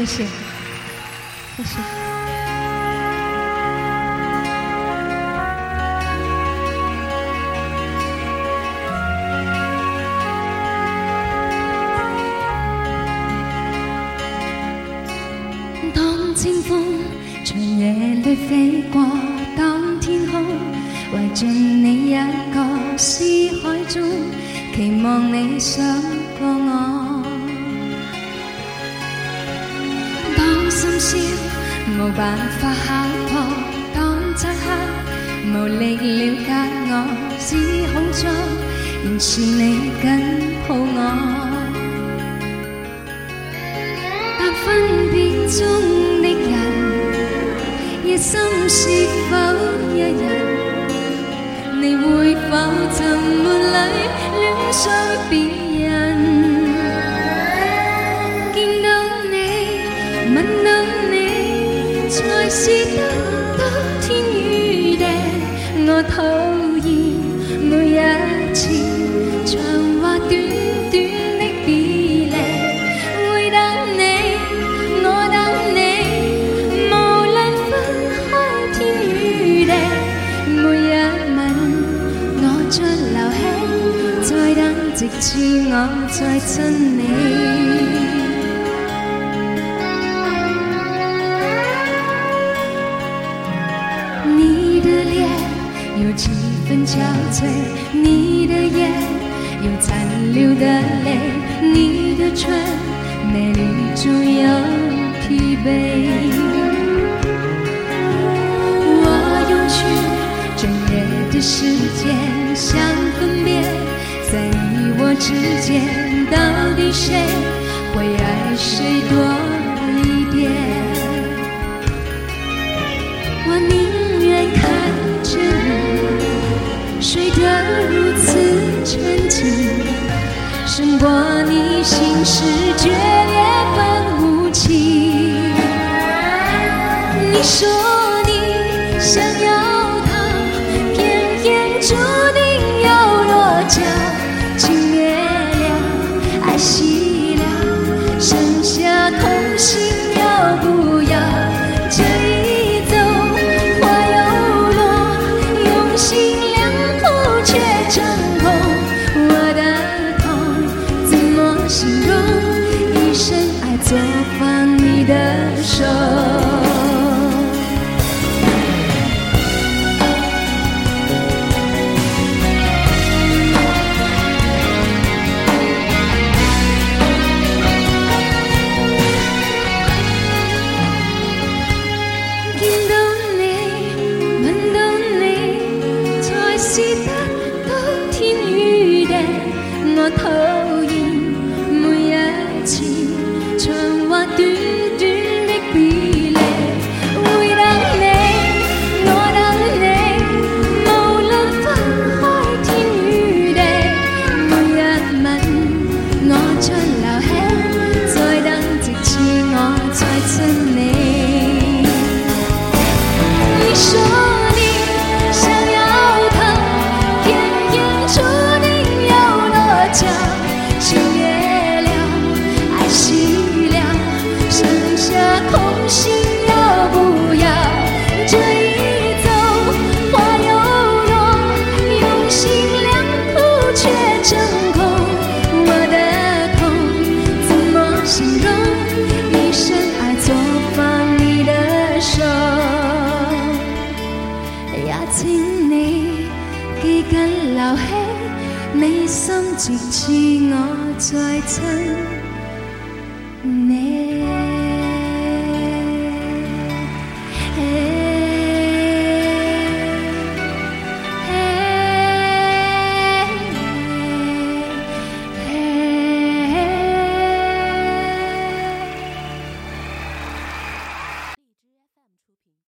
谢谢，谢谢。当清风在夜里飞过，当天空围著你一个，思海中期望你想过我。无办法看破，当漆黑无力了解我，只好装，仍是你紧抱我。但分别中的人，夜深是否一人？你会否沉闷里恋上别人？是得到天与地，我讨厌每一次长或短短的别离。会等你，我等你，无论分开天与地，每一吻我再留起，再等直至我再亲你。你的脸有几分憔悴，你的眼有残留的泪，你的唇美丽中有疲惫。我用去整夜的时间想分辨，在你我之间到底谁会爱谁多。如此沉寂，胜过你心事决裂般无情。你说你想要。多放你的手，见到你，吻到你，才是得到天与地，我太。show. 留起你心，直至我再亲。